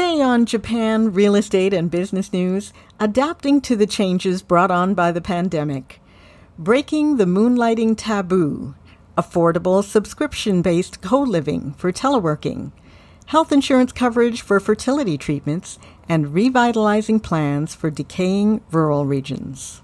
Today on Japan Real Estate and Business News, adapting to the changes brought on by the pandemic, breaking the moonlighting taboo, affordable subscription based co living for teleworking, health insurance coverage for fertility treatments, and revitalizing plans for decaying rural regions.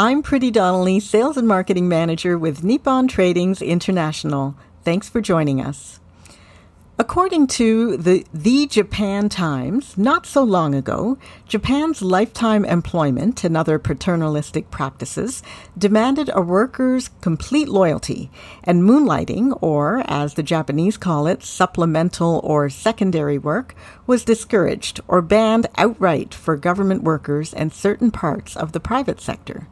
I'm Pretty Donnelly, Sales and Marketing Manager with Nippon Tradings International. Thanks for joining us. According to the, the Japan Times, not so long ago, Japan's lifetime employment and other paternalistic practices demanded a worker's complete loyalty, and moonlighting, or as the Japanese call it, supplemental or secondary work, was discouraged or banned outright for government workers and certain parts of the private sector.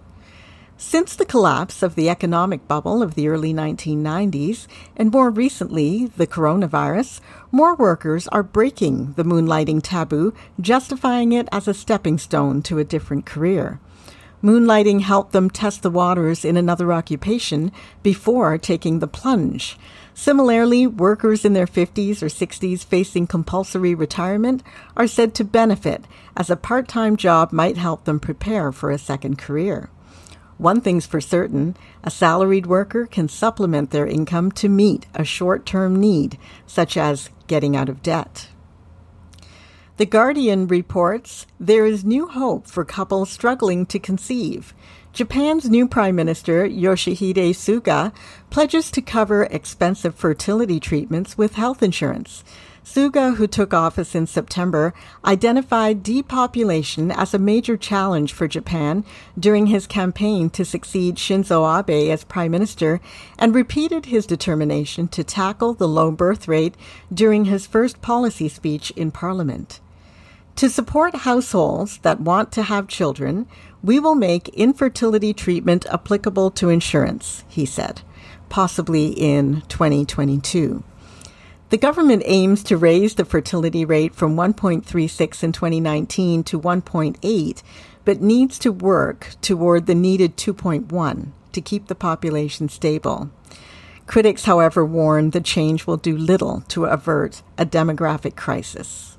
Since the collapse of the economic bubble of the early 1990s, and more recently, the coronavirus, more workers are breaking the moonlighting taboo, justifying it as a stepping stone to a different career. Moonlighting helped them test the waters in another occupation before taking the plunge. Similarly, workers in their 50s or 60s facing compulsory retirement are said to benefit, as a part time job might help them prepare for a second career. One thing's for certain a salaried worker can supplement their income to meet a short term need, such as getting out of debt. The Guardian reports there is new hope for couples struggling to conceive. Japan's new Prime Minister, Yoshihide Suga, pledges to cover expensive fertility treatments with health insurance. Suga, who took office in September, identified depopulation as a major challenge for Japan during his campaign to succeed Shinzo Abe as prime minister and repeated his determination to tackle the low birth rate during his first policy speech in parliament. To support households that want to have children, we will make infertility treatment applicable to insurance, he said, possibly in 2022. The government aims to raise the fertility rate from 1.36 in 2019 to 1.8, but needs to work toward the needed 2.1 to keep the population stable. Critics, however, warn the change will do little to avert a demographic crisis.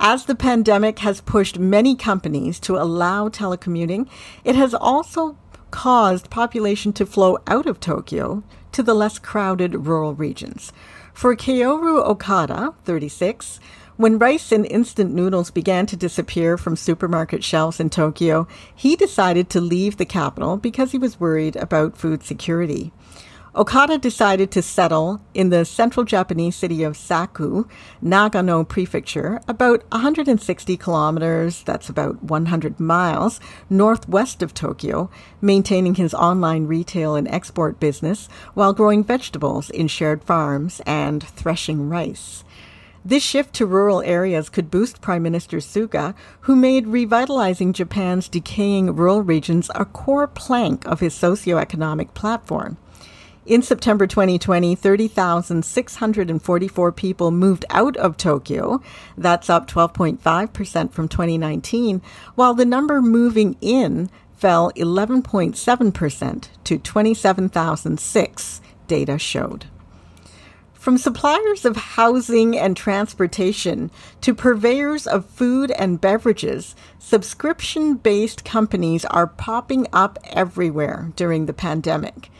As the pandemic has pushed many companies to allow telecommuting, it has also caused population to flow out of Tokyo to the less crowded rural regions. For Kaoru Okada, 36, when rice and instant noodles began to disappear from supermarket shelves in Tokyo, he decided to leave the capital because he was worried about food security. Okada decided to settle in the central Japanese city of Saku, Nagano Prefecture, about 160 kilometers, that's about 100 miles, northwest of Tokyo, maintaining his online retail and export business while growing vegetables in shared farms and threshing rice. This shift to rural areas could boost Prime Minister Suga, who made revitalizing Japan's decaying rural regions a core plank of his socioeconomic platform. In September 2020, 30,644 people moved out of Tokyo. That's up 12.5% from 2019, while the number moving in fell 11.7% to 27,006, data showed. From suppliers of housing and transportation to purveyors of food and beverages, subscription based companies are popping up everywhere during the pandemic.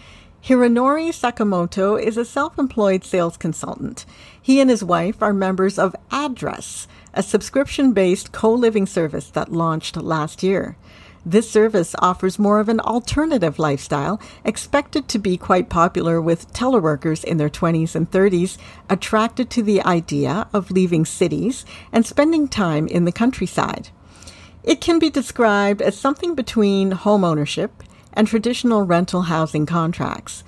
Hironori Sakamoto is a self employed sales consultant. He and his wife are members of Address, a subscription based co living service that launched last year. This service offers more of an alternative lifestyle, expected to be quite popular with teleworkers in their 20s and 30s, attracted to the idea of leaving cities and spending time in the countryside. It can be described as something between home ownership and traditional rental housing contracts.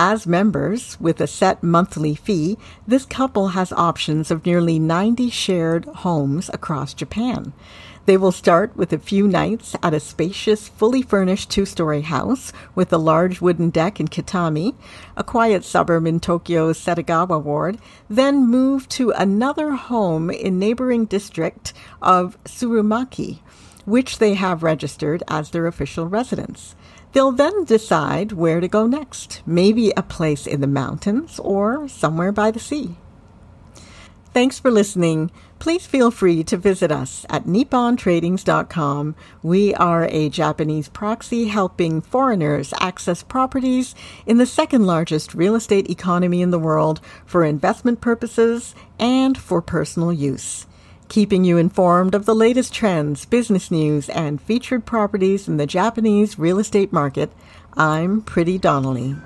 As members, with a set monthly fee, this couple has options of nearly 90 shared homes across Japan. They will start with a few nights at a spacious, fully furnished two story house with a large wooden deck in Kitami, a quiet suburb in Tokyo's Setagaya ward, then move to another home in neighboring district of Tsurumaki, which they have registered as their official residence. They'll then decide where to go next, maybe a place in the mountains or somewhere by the sea. Thanks for listening. Please feel free to visit us at nippontradings.com. We are a Japanese proxy helping foreigners access properties in the second largest real estate economy in the world for investment purposes and for personal use. Keeping you informed of the latest trends, business news, and featured properties in the Japanese real estate market, I'm Pretty Donnelly.